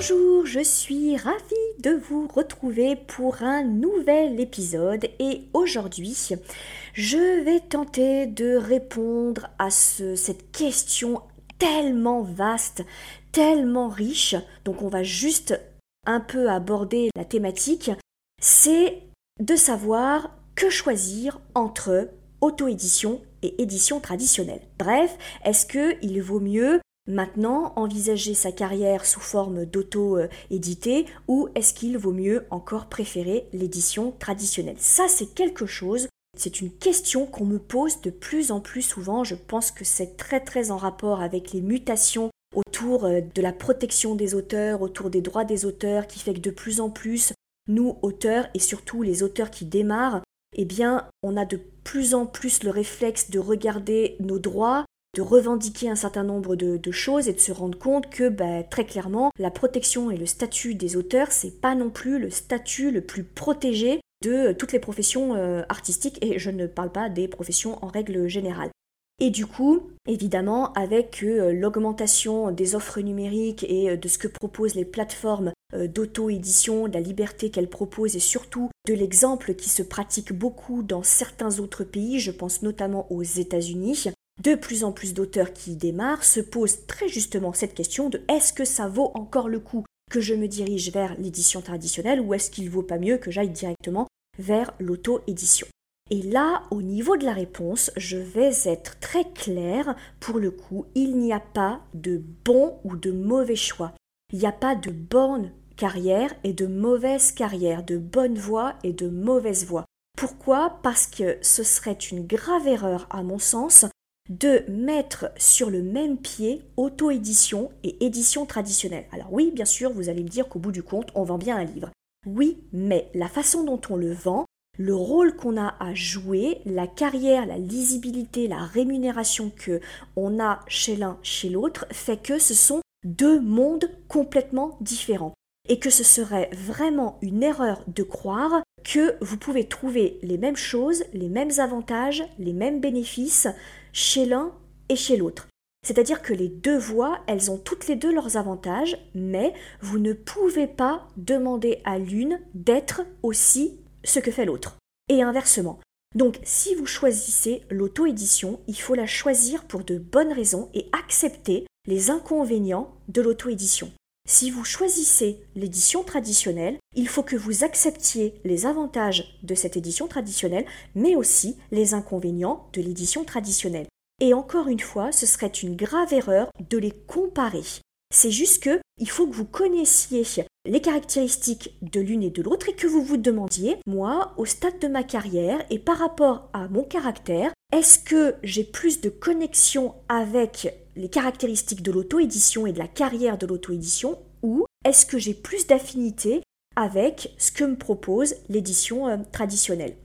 Bonjour, je suis ravie de vous retrouver pour un nouvel épisode et aujourd'hui je vais tenter de répondre à cette question tellement vaste, tellement riche, donc on va juste un peu aborder la thématique, c'est de savoir que choisir entre auto-édition et édition traditionnelle. Bref, est-ce qu'il vaut mieux maintenant envisager sa carrière sous forme d'auto-édité ou est-ce qu'il vaut mieux encore préférer l'édition traditionnelle? Ça, c'est quelque chose, c'est une question qu'on me pose de plus en plus souvent. Je pense que c'est très très en rapport avec les mutations autour euh, de la protection des auteurs, autour des droits des auteurs, qui fait que de plus en plus, nous, auteurs, et surtout les auteurs qui démarrent, eh bien, on a de plus en plus le réflexe de regarder nos droits, de revendiquer un certain nombre de, choses et de se rendre compte que bah, très clairement la protection et le statut des auteurs c'est pas non plus le statut le plus protégé de toutes les professions euh, artistiques et je ne parle pas des professions en règle générale. Et du coup, évidemment, avec euh, l'augmentation des offres numériques et euh, de ce que proposent les plateformes d'auto-édition, de la liberté qu'elles proposent et surtout de l'exemple qui se pratique beaucoup dans certains autres pays, je pense notamment aux États-Unis, de plus en plus d'auteurs qui démarrent se posent très justement cette question de est-ce que ça vaut encore le coup que je me dirige vers l'édition traditionnelle ou est-ce qu'il vaut pas mieux que j'aille directement vers l'auto-édition? Et là, au niveau de la réponse, je vais être très claire. Pour le coup, il n'y a pas de bon ou de mauvais choix. Il n'y a pas de bonne carrière et de mauvaise carrière, de bonne voie et de mauvaise voie. Pourquoi? Parce que ce serait une grave erreur, à mon sens, de mettre sur le même pied auto-édition et édition traditionnelle. Alors oui, bien sûr, vous allez me dire qu'au bout du compte, on vend bien un livre. Oui, mais la façon dont on le vend, le rôle qu'on a à jouer, la carrière, la lisibilité, la rémunération que on a chez l'un, chez l'autre, fait que ce sont deux mondes complètement différents. Et que ce serait vraiment une erreur de croire que vous pouvez trouver les mêmes choses, les mêmes avantages, les mêmes bénéfices chez l'un et chez l'autre. C'est-à-dire que les deux voies, elles ont toutes les deux leurs avantages, mais vous ne pouvez pas demander à l'une d'être aussi ce que fait l'autre. Et inversement. Donc si vous choisissez l'auto-édition, il faut la choisir pour de bonnes raisons et accepter les inconvénients de l'auto-édition. Si vous choisissez l'édition traditionnelle, il faut que vous acceptiez les avantages de cette édition traditionnelle, mais aussi les inconvénients de l'édition traditionnelle. Et encore une fois, ce serait une grave erreur de les comparer. C'est juste que il faut que vous connaissiez les caractéristiques de l'une et de l'autre et que vous vous demandiez, moi, au stade de ma carrière et par rapport à mon caractère, est-ce que j'ai plus de connexion avec les caractéristiques de l'auto-édition et de la carrière de l'auto-édition ou est-ce que j'ai plus d'affinité avec ce que me propose l'édition euh, traditionnelle?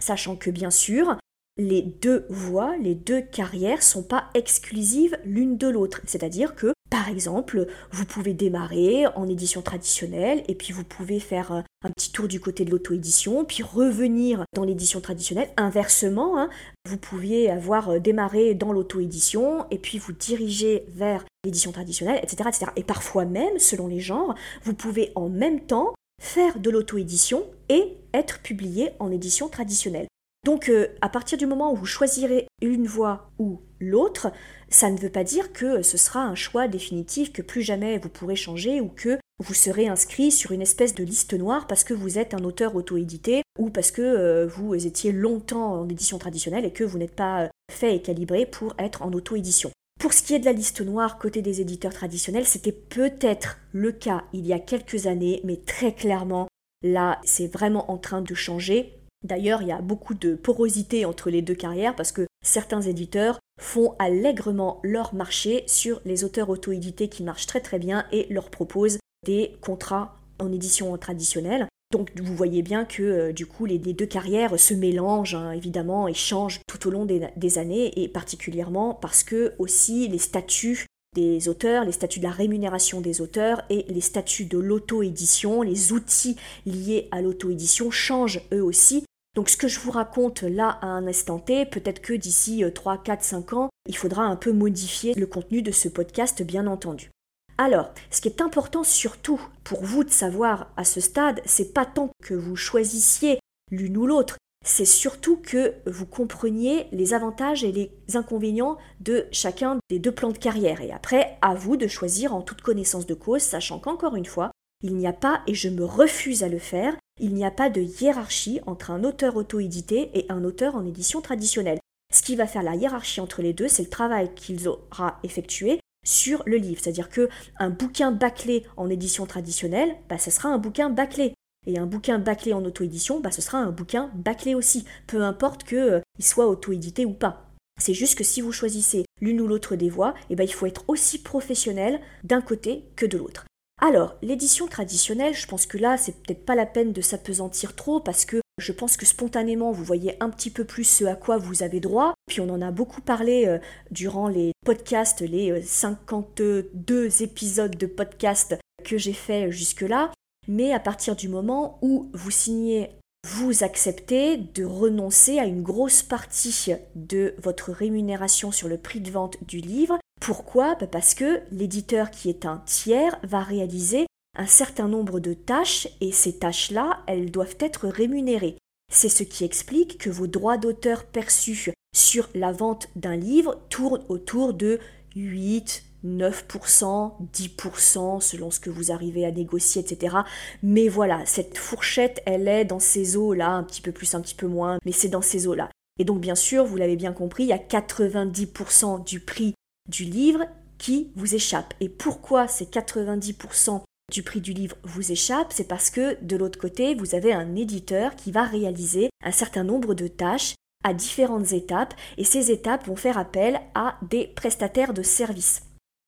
Sachant que bien sûr, les deux voies, les deux carrières sont pas exclusives l'une de l'autre. C'est-à-dire que, par exemple, vous pouvez démarrer en édition traditionnelle et puis vous pouvez faire euh, un petit tour du côté de l'auto-édition, puis revenir dans l'édition traditionnelle. Inversement, hein, vous pouviez avoir euh, démarré dans l'auto-édition et puis vous diriger vers l'édition traditionnelle, etc., etc. Et parfois même, selon les genres, vous pouvez en même temps faire de l'auto-édition et être publié en édition traditionnelle. Donc euh, à partir du moment où vous choisirez une voie ou l'autre, ça ne veut pas dire que ce sera un choix définitif, que plus jamais vous pourrez changer ou que vous serez inscrit sur une espèce de liste noire parce que vous êtes un auteur auto-édité ou parce que euh, vous étiez longtemps en édition traditionnelle et que vous n'êtes pas euh, fait et calibré pour être en auto-édition. Pour ce qui est de la liste noire côté des éditeurs traditionnels, c'était peut-être le cas il y a quelques années, mais très clairement, là, c'est vraiment en train de changer. D'ailleurs, il y a beaucoup de porosité entre les deux carrières parce que certains éditeurs font allègrement leur marché sur les auteurs auto-édités qui marchent très très bien et leur proposent des contrats en édition traditionnelle. Donc vous voyez bien que euh, du coup les, deux carrières se mélangent hein, évidemment et changent tout au long des, années et particulièrement parce que aussi les statuts des auteurs, les statuts de la rémunération des auteurs et les statuts de l'auto-édition, les outils liés à l'auto-édition changent eux aussi. Donc ce que je vous raconte là à un instant T, peut-être que d'ici 3, 4, 5 ans, il faudra un peu modifier le contenu de ce podcast bien entendu. Alors, ce qui est important surtout pour vous de savoir à ce stade, c'est pas tant que vous choisissiez l'une ou l'autre, c'est surtout que vous compreniez les avantages et les inconvénients de chacun des deux plans de carrière. Et après, à vous de choisir en toute connaissance de cause, sachant qu'encore une fois, il n'y a pas, et je me refuse à le faire, il n'y a pas de hiérarchie entre un auteur auto-édité et un auteur en édition traditionnelle. Ce qui va faire la hiérarchie entre les deux, c'est le travail qu'il aura effectué sur le livre. C'est-à-dire que un bouquin bâclé en édition traditionnelle, bah, ce sera un bouquin bâclé. Et un bouquin bâclé en auto-édition, bah, ce sera un bouquin bâclé aussi, peu importe qu'il euh, soit auto-édité ou pas. C'est juste que si vous choisissez l'une ou l'autre des voies, eh ben, il faut être aussi professionnel d'un côté que de l'autre. Alors, l'édition traditionnelle, je pense que là, c'est peut-être pas la peine de s'apesantir trop parce que je pense que spontanément, vous voyez un petit peu plus ce à quoi vous avez droit. Puis on en a beaucoup parlé euh, durant les podcasts, les 52 euh, épisodes de podcast que j'ai fait jusque-là. Mais à partir du moment où vous signez, vous acceptez de renoncer à une grosse partie de votre rémunération sur le prix de vente du livre. Pourquoi? Bah, Parce que l'éditeur qui est un tiers va réaliser un certain nombre de tâches et ces tâches-là, elles doivent être rémunérées. C'est ce qui explique que vos droits d'auteur perçus sur la vente d'un livre tournent autour de 8, 9%, 10% selon ce que vous arrivez à négocier, etc. Mais voilà, cette fourchette, elle est dans ces eaux-là, un petit peu plus, un petit peu moins, mais c'est dans ces eaux-là. Et donc bien sûr, vous l'avez bien compris, il y a 90% du prix du livre qui vous échappe. Et pourquoi ces 90% du prix du livre vous échappe, c'est parce que de l'autre côté, vous avez un éditeur qui va réaliser un certain nombre de tâches à différentes étapes et ces étapes vont faire appel à des prestataires de services.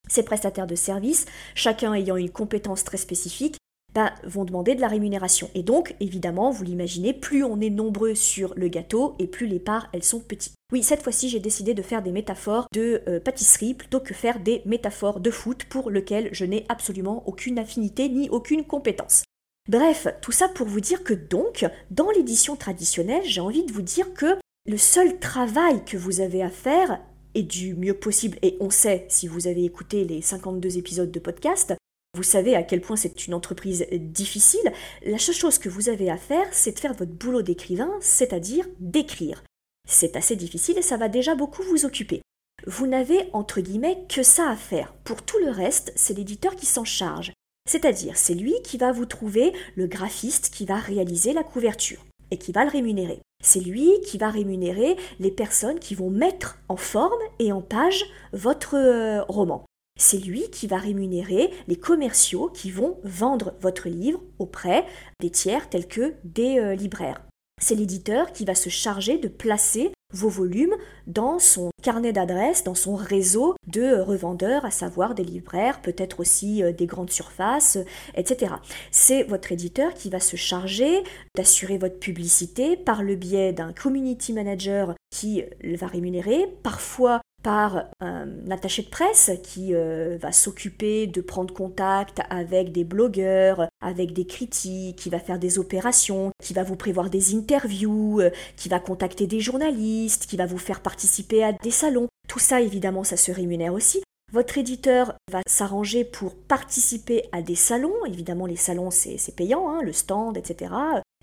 Ces prestataires de services, chacun ayant une compétence très spécifique, bah, vont demander de la rémunération. Et donc, évidemment, vous l'imaginez, plus on est nombreux sur le gâteau et plus les parts, elles sont petites. Oui, cette fois-ci, j'ai décidé de faire des métaphores de euh, pâtisserie plutôt que faire des métaphores de foot pour lesquelles je n'ai absolument aucune affinité ni aucune compétence. Bref, tout ça pour vous dire que donc, dans l'édition traditionnelle, j'ai envie de vous dire que le seul travail que vous avez à faire est du mieux possible, et on sait, si vous avez écouté les 52 épisodes de podcast, vous savez à quel point c'est une entreprise difficile. La seule chose que vous avez à faire, c'est de faire votre boulot d'écrivain, c'est-à-dire d'écrire. C'est assez difficile et ça va déjà beaucoup vous occuper. Vous n'avez entre guillemets que ça à faire. Pour tout le reste, c'est l'éditeur qui s'en charge. C'est-à-dire, c'est lui qui va vous trouver le graphiste qui va réaliser la couverture et qui va le rémunérer. C'est lui qui va rémunérer les personnes qui vont mettre en forme et en page votre euh, roman. C'est lui qui va rémunérer les commerciaux qui vont vendre votre livre auprès des tiers tels que des euh, libraires. C'est l'éditeur qui va se charger de placer vos volumes dans son carnet d'adresses, dans son réseau de revendeurs, à savoir des libraires, peut-être aussi euh, des grandes surfaces, etc. C'est votre éditeur qui va se charger d'assurer votre publicité par le biais d'un community manager qui va rémunérer, parfois par un attaché de presse qui euh, va s'occuper de prendre contact avec des blogueurs, avec des critiques, qui va faire des opérations, qui va vous prévoir des interviews, euh, qui va contacter des journalistes, qui va vous faire participer à des salons. Tout ça, évidemment, ça se rémunère aussi. Votre éditeur va s'arranger pour participer à des salons. Évidemment, les salons, c'est payant, hein, le stand, etc.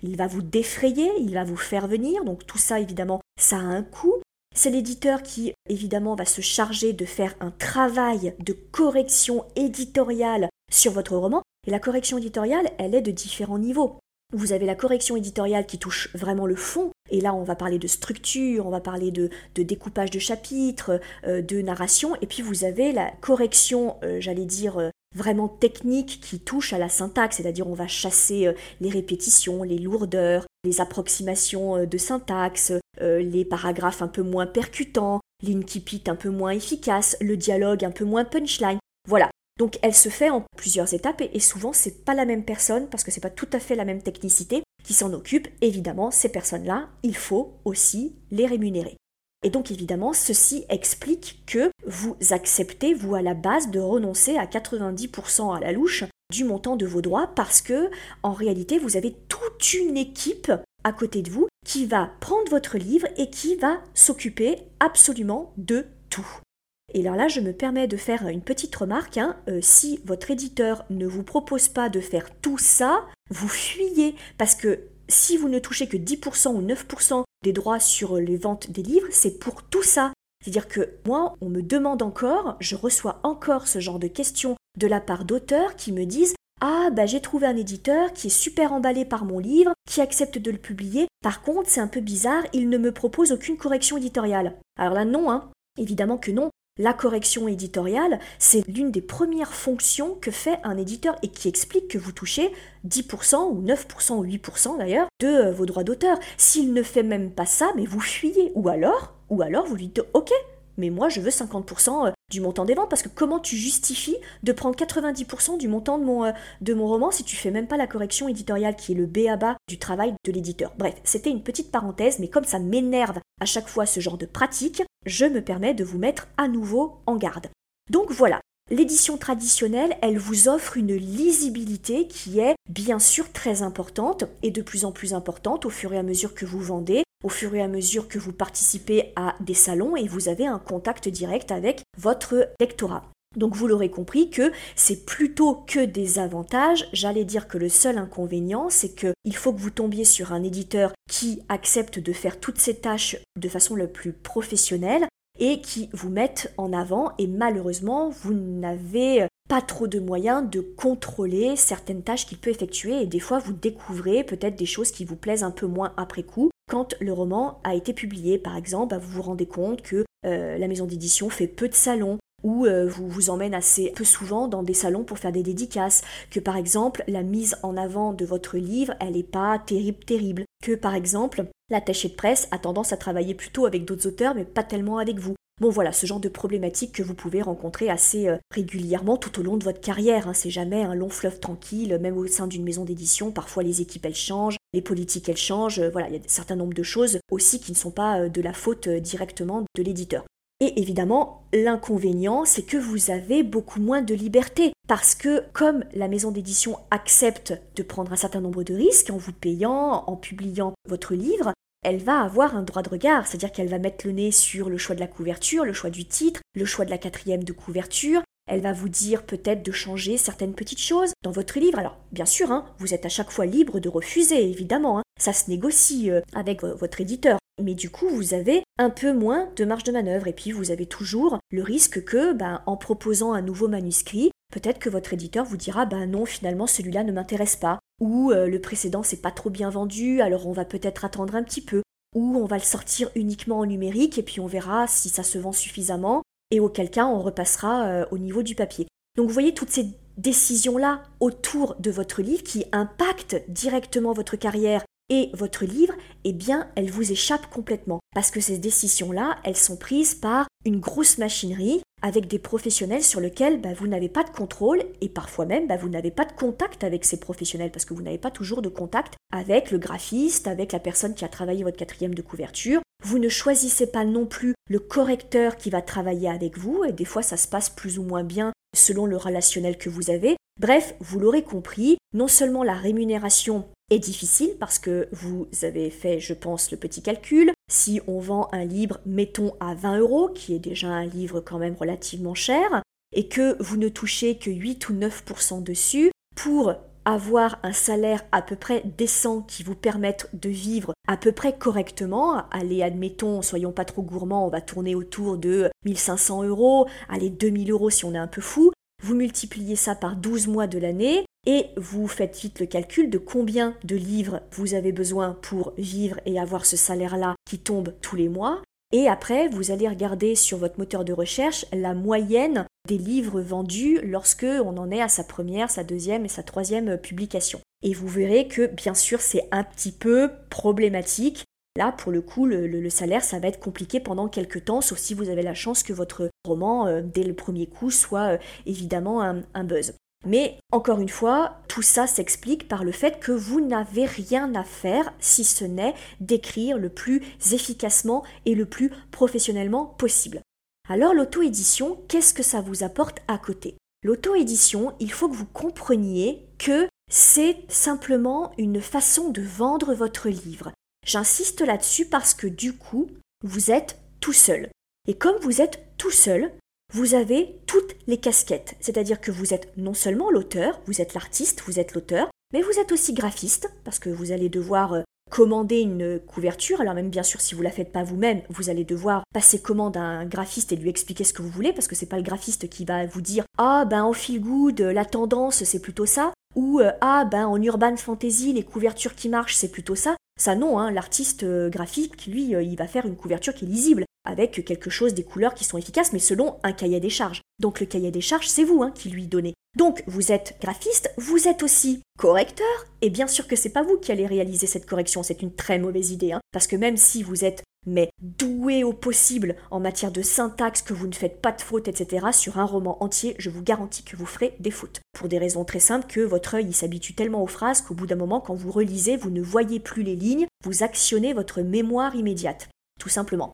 Il va vous défrayer, il va vous faire venir. Donc tout ça, évidemment, ça a un coût. C'est l'éditeur qui, évidemment, va se charger de faire un travail de correction éditoriale sur votre roman. Et la correction éditoriale, elle est de différents niveaux. Vous avez la correction éditoriale qui touche vraiment le fond, et là on va parler de structure, on va parler de, découpage de chapitres, euh, de narration, et puis vous avez la correction, euh, j'allais dire, euh, vraiment technique qui touche à la syntaxe, c'est-à-dire on va chasser les répétitions, les lourdeurs, les approximations de syntaxe, les paragraphes un peu moins percutants, l'incipit un peu moins efficace, le dialogue un peu moins punchline. Voilà, Donc elle se fait en plusieurs étapes et, souvent c'est pas la même personne parce que c'est pas tout à fait la même technicité qui s'en occupe. Évidemment, ces personnes-là, il faut aussi les rémunérer. Et donc évidemment, ceci explique que vous acceptez, vous à la base, de renoncer à 90% à la louche du montant de vos droits parce que en réalité, vous avez toute une équipe à côté de vous qui va prendre votre livre et qui va s'occuper absolument de tout. Et alors là, je me permets de faire une petite remarque. Hein. Euh, si votre éditeur ne vous propose pas de faire tout ça, vous fuyez. Parce que si vous ne touchez que 10% ou 9% des droits sur les ventes des livres, c'est pour tout ça. C'est-à-dire que moi, on me demande encore, je reçois encore ce genre de questions de la part d'auteurs qui me disent ah, bah j'ai trouvé un éditeur qui est super emballé par mon livre, qui accepte de le publier. Par contre, c'est un peu bizarre, il ne me propose aucune correction éditoriale. Alors là, non, hein. Évidemment que non. La correction éditoriale, c'est l'une des premières fonctions que fait un éditeur et qui explique que vous touchez 10% ou 9% ou 8% d'ailleurs de euh, vos droits d'auteur. S'il ne fait même pas ça, mais vous fuyez. Ou alors, ou alors vous lui dites OK, mais moi je veux 50% euh, du montant des ventes parce que comment tu justifies de prendre 90% du montant de mon, euh, de mon roman si tu fais même pas la correction éditoriale qui est le bas du travail de l'éditeur? Bref, c'était une petite parenthèse, mais comme ça m'énerve à chaque fois ce genre de pratique, je me permets de vous mettre à nouveau en garde. Donc voilà, L'édition traditionnelle, elle vous offre une lisibilité qui est bien sûr très importante et de plus en plus importante au fur et à mesure que vous vendez, au fur et à mesure que vous participez à des salons et vous avez un contact direct avec votre lectorat. Donc vous l'aurez compris que c'est plutôt que des avantages. J'allais dire que le seul inconvénient, c'est qu'il faut que vous tombiez sur un éditeur qui accepte de faire toutes ces tâches de façon la plus professionnelle et qui vous mette en avant et malheureusement vous n'avez pas trop de moyens de contrôler certaines tâches qu'il peut effectuer et des fois vous découvrez peut-être des choses qui vous plaisent un peu moins après coup quand le roman a été publié. Par exemple, bah, vous vous rendez compte que euh, la maison d'édition fait peu de salons, ou euh, vous vous emmène assez peu souvent dans des salons pour faire des dédicaces, que par exemple la mise en avant de votre livre, elle n'est pas terrible terrible, que par exemple l'attaché de presse a tendance à travailler plutôt avec d'autres auteurs mais pas tellement avec vous. Bon voilà, ce genre de problématique que vous pouvez rencontrer assez euh, régulièrement tout au long de votre carrière. Hein. C'est jamais un long fleuve tranquille, même au sein d'une maison d'édition. Parfois les équipes elles changent, les politiques elles changent. Voilà, il y a un certain nombre de choses aussi qui ne sont pas euh, de la faute directement de l'éditeur. Et évidemment, l'inconvénient, c'est que vous avez beaucoup moins de liberté. Parce que comme la maison d'édition accepte de prendre un certain nombre de risques en vous payant, en publiant votre livre, elle va avoir un droit de regard, c'est-à-dire qu'elle va mettre le nez sur le choix de la couverture, le choix du titre, le choix de la quatrième de couverture, elle va vous dire peut-être de changer certaines petites choses dans votre livre. Alors, bien sûr, hein, vous êtes à chaque fois libre de refuser, évidemment. Hein. Ça se négocie euh, avec votre éditeur mais du coup vous avez un peu moins de marge de manœuvre et puis vous avez toujours le risque que ben, en proposant un nouveau manuscrit, peut-être que votre éditeur vous dira ben non finalement celui-là ne m'intéresse pas ou euh, le précédent c'est pas trop bien vendu alors on va peut-être attendre un petit peu ou on va le sortir uniquement en numérique et puis on verra si ça se vend suffisamment et auquel cas on repassera euh, au niveau du papier. Donc vous voyez toutes ces décisions-là autour de votre livre qui impactent directement votre carrière et votre livre, eh bien, elle vous échappe complètement. Parce que ces décisions-là, elles sont prises par une grosse machinerie avec des professionnels sur lesquels bah, vous n'avez pas de contrôle et parfois même bah, vous n'avez pas de contact avec ces professionnels parce que vous n'avez pas toujours de contact avec le graphiste, avec la personne qui a travaillé votre quatrième de couverture. Vous ne choisissez pas non plus le correcteur qui va travailler avec vous et des fois ça se passe plus ou moins bien selon le relationnel que vous avez. Bref, vous l'aurez compris, non seulement la rémunération difficile parce que vous avez fait, je pense, le petit calcul. Si on vend un livre, mettons à 20 euros, qui est déjà un livre quand même relativement cher, et que vous ne touchez que 8 ou 9% dessus, pour avoir un salaire à peu près décent qui vous permette de vivre à peu près correctement, allez, admettons, soyons pas trop gourmands, on va tourner autour de 1500 euros, allez, 2000 euros si on est un peu fou, vous multipliez ça par 12 mois de l'année, et vous faites vite le calcul de combien de livres vous avez besoin pour vivre et avoir ce salaire-là qui tombe tous les mois. Et après, vous allez regarder sur votre moteur de recherche la moyenne des livres vendus lorsque on en est à sa première, sa deuxième et sa troisième publication. Et vous verrez que bien sûr c'est un petit peu problématique Là, pour le coup, le, salaire, ça va être compliqué pendant quelques temps, sauf si vous avez la chance que votre roman, euh, dès le premier coup, soit euh, évidemment un, buzz. Mais encore une fois, tout ça s'explique par le fait que vous n'avez rien à faire si ce n'est d'écrire le plus efficacement et le plus professionnellement possible. Alors l'auto-édition, qu'est-ce que ça vous apporte à côté? L'auto-édition, il faut que vous compreniez que c'est simplement une façon de vendre votre livre. J'insiste là-dessus parce que du coup, vous êtes tout seul. Et comme vous êtes tout seul, vous avez toutes les casquettes. C'est-à-dire que vous êtes non seulement l'auteur, vous êtes l'artiste, vous êtes l'auteur, mais vous êtes aussi graphiste, parce que vous allez devoir euh, commander une couverture. Alors même bien sûr, si vous la faites pas vous-même, vous allez devoir passer commande à un graphiste et lui expliquer ce que vous voulez, parce que c'est pas le graphiste qui va vous dire ah ben en feel good la tendance c'est plutôt ça, ou euh, ah ben en urban fantasy les couvertures qui marchent c'est plutôt ça. Ça non, hein, l'artiste euh, graphique, lui, il va faire une couverture qui est lisible, avec quelque chose, des couleurs qui sont efficaces, mais selon un cahier des charges. Donc le cahier des charges, c'est vous hein, qui lui donnez. Donc vous êtes graphiste, vous êtes aussi correcteur, et bien sûr que c'est pas vous qui allez réaliser cette correction, c'est une très mauvaise idée, hein, parce que même si vous êtes mais doué au possible en matière de syntaxe, que vous ne faites pas de fautes, etc., sur un roman entier, je vous garantis que vous ferez des fautes. Pour des raisons très simples que votre œil s'habitue tellement aux phrases qu'au bout d'un moment, quand vous relisez, vous ne voyez plus les lignes, vous actionnez votre mémoire immédiate, tout simplement.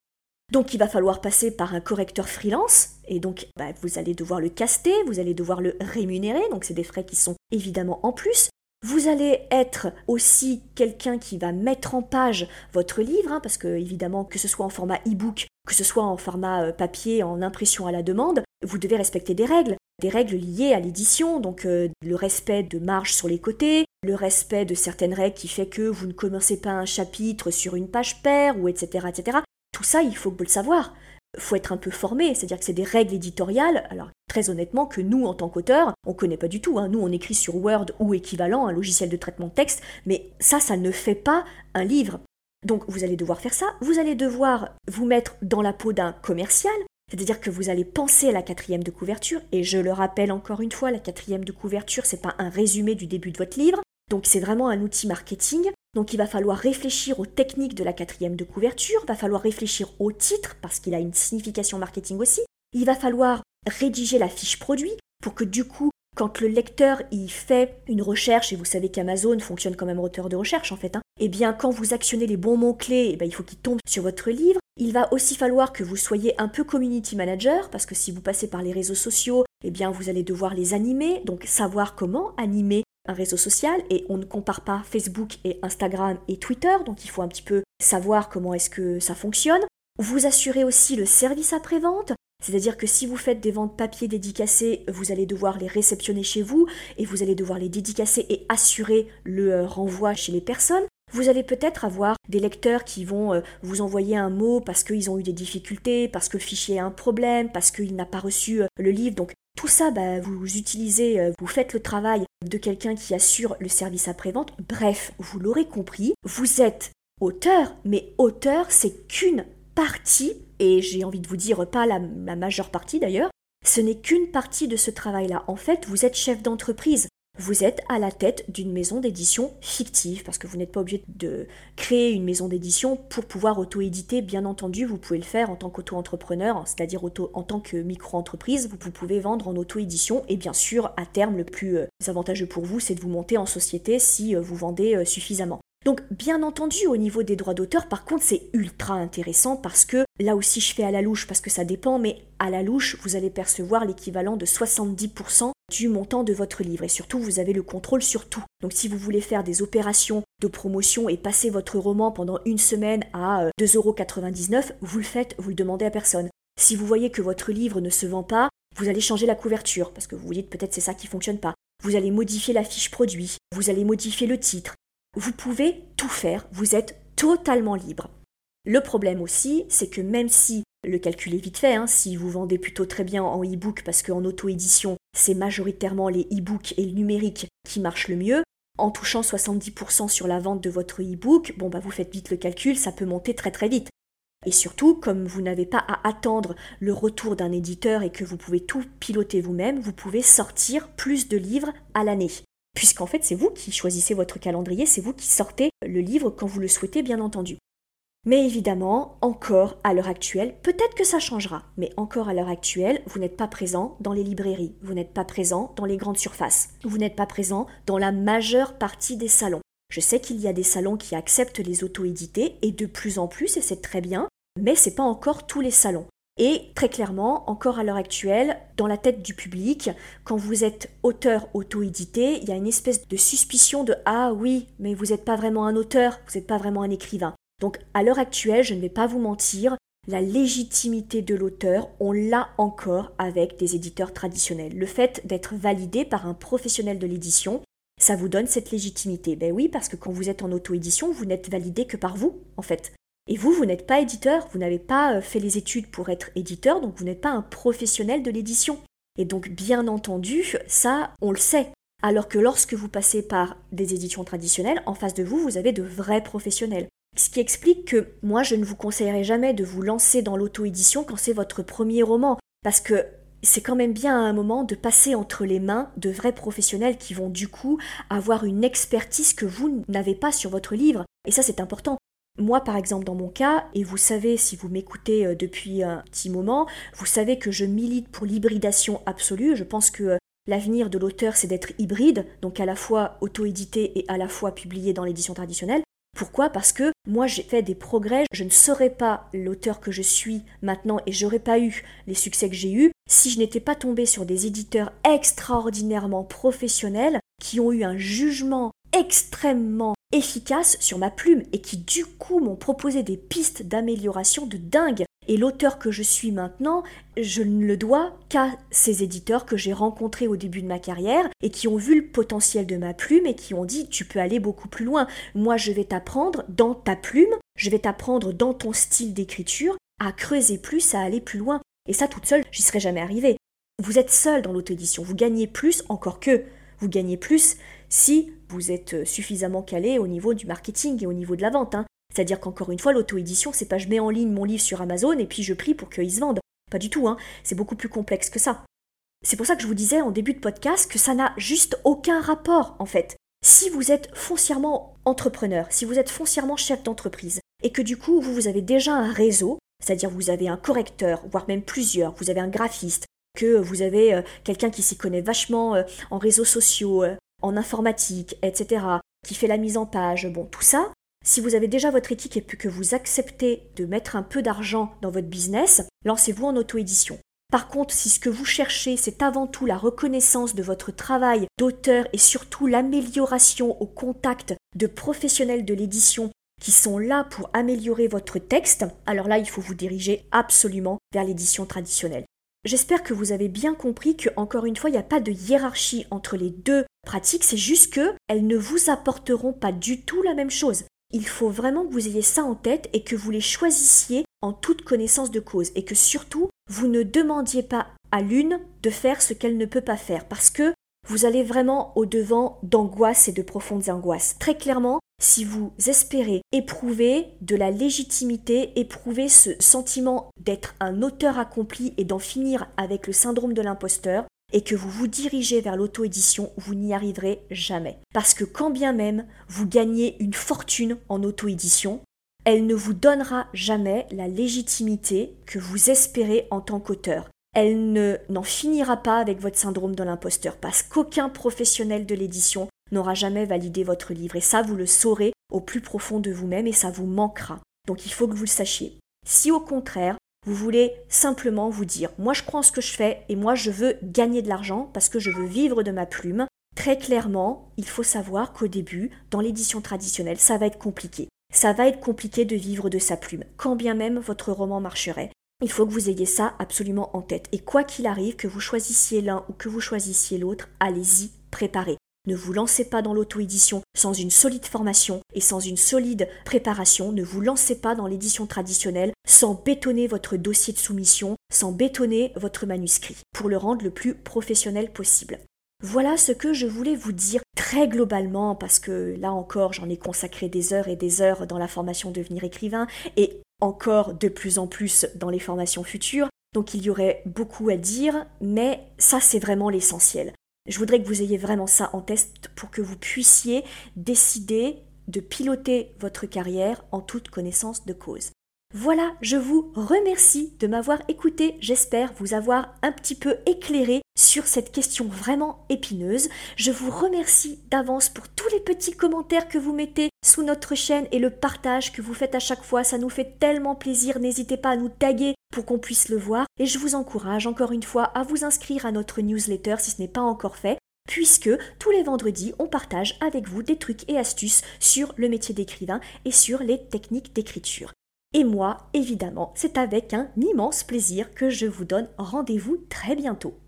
Donc il va falloir passer par un correcteur freelance, et donc bah, vous allez devoir le caster, vous allez devoir le rémunérer, donc c'est des frais qui sont évidemment en plus. Vous allez être aussi quelqu'un qui va mettre en page votre livre, hein, parce que évidemment, que ce soit en format e-book, que ce soit en format euh, papier, en impression à la demande, vous devez respecter des règles, des règles liées à l'édition, donc euh, le respect de marge sur les côtés, le respect de certaines règles qui fait que vous ne commencez pas un chapitre sur une page paire, ou etc., etc. Tout ça, il faut le savoir faut être un peu formé, c'est-à-dire que c'est des règles éditoriales, alors très honnêtement que nous en tant qu'auteurs, on connaît pas du tout, hein. nous on écrit sur Word ou équivalent, un logiciel de traitement de texte, mais ça, ça ne fait pas un livre. Donc vous allez devoir faire ça, vous allez devoir vous mettre dans la peau d'un commercial, c'est-à-dire que vous allez penser à la quatrième de couverture, et je le rappelle encore une fois, la quatrième de couverture, c'est pas un résumé du début de votre livre, donc c'est vraiment un outil marketing. Donc il va falloir réfléchir aux techniques de la quatrième de couverture, va falloir réfléchir au titre parce qu'il a une signification marketing aussi. Il va falloir rédiger la fiche produit pour que du coup, quand le lecteur y fait une recherche, et vous savez qu'Amazon fonctionne comme un moteur de recherche en fait, hein, eh bien quand vous actionnez les bons mots-clés, eh ben, il faut qu'ils tombent sur votre livre. Il va aussi falloir que vous soyez un peu community manager, parce que si vous passez par les réseaux sociaux, eh bien vous allez devoir les animer, donc savoir comment animer un réseau social et on ne compare pas Facebook et Instagram et Twitter, donc il faut un petit peu savoir comment est-ce que ça fonctionne. Vous assurez aussi le service après-vente, c'est-à-dire que si vous faites des ventes papier dédicacées, vous allez devoir les réceptionner chez vous et vous allez devoir les dédicacer et assurer le euh, renvoi chez les personnes. Vous allez peut-être avoir des lecteurs qui vont euh, vous envoyer un mot parce qu'ils ont eu des difficultés, parce que le fichier a un problème, parce qu'il n'a pas reçu euh, le livre. Donc tout ça, bah, vous utilisez, euh, vous faites le travail de quelqu'un qui assure le service après-vente. Bref, vous l'aurez compris, vous êtes auteur, mais auteur, c'est qu'une partie, et j'ai envie de vous dire pas la majeure partie d'ailleurs, ce n'est qu'une partie de ce travail-là. En fait, vous êtes chef d'entreprise vous êtes à la tête d'une maison d'édition fictive, parce que vous n'êtes pas obligé de créer une maison d'édition pour pouvoir auto-éditer, bien entendu, vous pouvez le faire en tant qu'auto-entrepreneur, c'est-à-dire auto, en tant que micro-entreprise, vous pouvez vendre en auto-édition, et bien sûr, à terme, le plus euh, avantageux pour vous, c'est de vous monter en société si euh, vous vendez euh, suffisamment. Donc bien entendu au niveau des droits d'auteur par contre c'est ultra intéressant parce que là aussi je fais à la louche parce que ça dépend mais à la louche vous allez percevoir l'équivalent de 70% du montant de votre livre et surtout vous avez le contrôle sur tout. Donc si vous voulez faire des opérations de promotion et passer votre roman pendant une semaine à 2,99€, euh, vous le faites, vous le demandez à personne. Si vous voyez que votre livre ne se vend pas, vous allez changer la couverture parce que vous vous dites peut-être c'est ça qui fonctionne pas. Vous allez modifier la fiche produit, vous allez modifier le titre. Vous pouvez tout faire, vous êtes totalement libre. Le problème aussi, c'est que même si le calcul est vite fait, hein, si vous vendez plutôt très bien en e-book parce qu'en auto-édition, c'est majoritairement les e-books et le numérique qui marchent le mieux. En touchant 70% sur la vente de votre e-book, bon bah vous faites vite le calcul, ça peut monter très très vite. Et surtout, comme vous n'avez pas à attendre le retour d'un éditeur et que vous pouvez tout piloter vous-même, vous pouvez sortir plus de livres à l'année. Puisqu'en fait, c'est vous qui choisissez votre calendrier, c'est vous qui sortez le livre quand vous le souhaitez, bien entendu. Mais évidemment, encore à l'heure actuelle, peut-être que ça changera, mais encore à l'heure actuelle, vous n'êtes pas présent dans les librairies, vous n'êtes pas présent dans les grandes surfaces, vous n'êtes pas présent dans la majeure partie des salons. Je sais qu'il y a des salons qui acceptent les auto-édités, et de plus en plus, et c'est très bien, mais c'est pas encore tous les salons. Et très clairement, encore à l'heure actuelle, dans la tête du public, quand vous êtes auteur auto-édité, il y a une espèce de suspicion de Ah oui, mais vous n'êtes pas vraiment un auteur, vous n'êtes pas vraiment un écrivain. Donc à l'heure actuelle, je ne vais pas vous mentir, la légitimité de l'auteur, on l'a encore avec des éditeurs traditionnels. Le fait d'être validé par un professionnel de l'édition, ça vous donne cette légitimité. Ben oui, parce que quand vous êtes en auto-édition, vous n'êtes validé que par vous, en fait. Et vous, vous n'êtes pas éditeur, vous n'avez pas euh, fait les études pour être éditeur, donc vous n'êtes pas un professionnel de l'édition. Et donc, bien entendu, ça, on le sait. Alors que lorsque vous passez par des éditions traditionnelles, en face de vous, vous avez de vrais professionnels. Ce qui explique que moi, je ne vous conseillerais jamais de vous lancer dans l'auto-édition quand c'est votre premier roman, parce que c'est quand même bien à un moment de passer entre les mains de vrais professionnels qui vont du coup avoir une expertise que vous n'avez pas sur votre livre. Et ça, c'est important. Moi, par exemple, dans mon cas, et vous savez, si vous m'écoutez euh, depuis un petit moment, vous savez que je milite pour l'hybridation absolue. Je pense que euh, l'avenir de l'auteur, c'est d'être hybride, donc à la fois auto-édité et à la fois publié dans l'édition traditionnelle. Pourquoi? Parce que moi j'ai fait des progrès, je ne serais pas l'auteur que je suis maintenant et j'aurais pas eu les succès que j'ai eus si je n'étais pas tombé sur des éditeurs extraordinairement professionnels qui ont eu un jugement extrêmement efficace sur ma plume et qui du coup m'ont proposé des pistes d'amélioration de dingue. Et l'auteur que je suis maintenant, je ne le dois qu'à ces éditeurs que j'ai rencontrés au début de ma carrière et qui ont vu le potentiel de ma plume et qui ont dit tu peux aller beaucoup plus loin. Moi je vais t'apprendre dans ta plume, je vais t'apprendre dans ton style d'écriture à creuser plus, à aller plus loin. Et ça toute seule, j'y serais jamais arrivée. Vous êtes seul dans l'auto-édition, vous gagnez plus encore que vous gagnez plus si vous êtes suffisamment calé au niveau du marketing et au niveau de la vente. Hein. C'est-à-dire qu'encore une fois, l'auto-édition, c'est pas je mets en ligne mon livre sur Amazon et puis je prie pour qu'il se vende. Pas du tout, hein. c'est beaucoup plus complexe que ça. C'est pour ça que je vous disais en début de podcast que ça n'a juste aucun rapport, en fait. Si vous êtes foncièrement entrepreneur, si vous êtes foncièrement chef d'entreprise, et que du coup, vous, avez déjà un réseau, c'est-à-dire vous avez un correcteur, voire même plusieurs, vous avez un graphiste, que vous avez euh, quelqu'un qui s'y connaît vachement euh, en réseaux sociaux, euh, en informatique, etc., qui fait la mise en page, bon, tout ça, si vous avez déjà votre éthique et que vous acceptez de mettre un peu d'argent dans votre business, lancez-vous en auto-édition. Par contre, si ce que vous cherchez, c'est avant tout la reconnaissance de votre travail d'auteur et surtout l'amélioration au contact de professionnels de l'édition qui sont là pour améliorer votre texte, alors là, il faut vous diriger absolument vers l'édition traditionnelle. J'espère que vous avez bien compris que, encore une fois, il n'y a pas de hiérarchie entre les deux pratiques, c'est juste que elles ne vous apporteront pas du tout la même chose. Il faut vraiment que vous ayez ça en tête et que vous les choisissiez en toute connaissance de cause. Et que surtout vous ne demandiez pas à l'une de faire ce qu'elle ne peut pas faire. Parce que vous allez vraiment au devant d'angoisses et de profondes angoisses. Très clairement, si vous espérez éprouver de la légitimité, éprouver ce sentiment d'être un auteur accompli et d'en finir avec le syndrome de l'imposteur, et que vous vous dirigez vers l'auto-édition, vous n'y arriverez jamais. Parce que quand bien même vous gagnez une fortune en auto-édition, elle ne vous donnera jamais la légitimité que vous espérez en tant qu'auteur. Elle ne n'en finira pas avec votre syndrome de l'imposteur parce qu'aucun professionnel de l'édition n'aura jamais validé votre livre. Et ça, vous le saurez au plus profond de vous-même et ça vous manquera. Donc il faut que vous le sachiez. Si au contraire, vous voulez simplement vous dire, moi je crois ce que je fais et moi je veux gagner de l'argent parce que je veux vivre de ma plume, très clairement, il faut savoir qu'au début, dans l'édition traditionnelle, ça va être compliqué. Ça va être compliqué de vivre de sa plume, quand bien même votre roman marcherait. Il faut que vous ayez ça absolument en tête. Et quoi qu'il arrive, que vous choisissiez l'un ou que vous choisissiez l'autre, allez-y, préparez. Ne vous lancez pas dans l'auto-édition sans une solide formation et sans une solide préparation. Ne vous lancez pas dans l'édition traditionnelle sans bétonner votre dossier de soumission, sans bétonner votre manuscrit, pour le rendre le plus professionnel possible. Voilà ce que je voulais vous dire très globalement, parce que là encore j'en ai consacré des heures et des heures dans la formation Devenir écrivain, et encore de plus en plus dans les formations futures. Donc il y aurait beaucoup à dire, mais ça c'est vraiment l'essentiel. Je voudrais que vous ayez vraiment ça en test pour que vous puissiez décider de piloter votre carrière en toute connaissance de cause. Voilà, je vous remercie de m'avoir écouté. J'espère vous avoir un petit peu éclairé sur cette question vraiment épineuse. Je vous remercie d'avance pour tous les petits commentaires que vous mettez sous notre chaîne et le partage que vous faites à chaque fois. Ça nous fait tellement plaisir. N'hésitez pas à nous taguer pour qu'on puisse le voir. Et je vous encourage encore une fois à vous inscrire à notre newsletter si ce n'est pas encore fait puisque tous les vendredis, on partage avec vous des trucs et astuces sur le métier d'écrivain et sur les techniques d'écriture. Et moi, évidemment, c'est avec un immense plaisir que je vous donne rendez-vous très bientôt.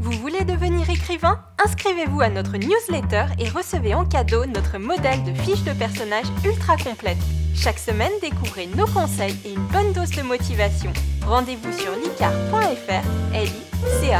Vous voulez devenir écrivain? Inscrivez-vous à notre newsletter et recevez en cadeau notre modèle de fiche de personnage ultra complète. Chaque semaine, découvrez nos conseils et une bonne dose de motivation. Rendez-vous sur licar.fr, l e.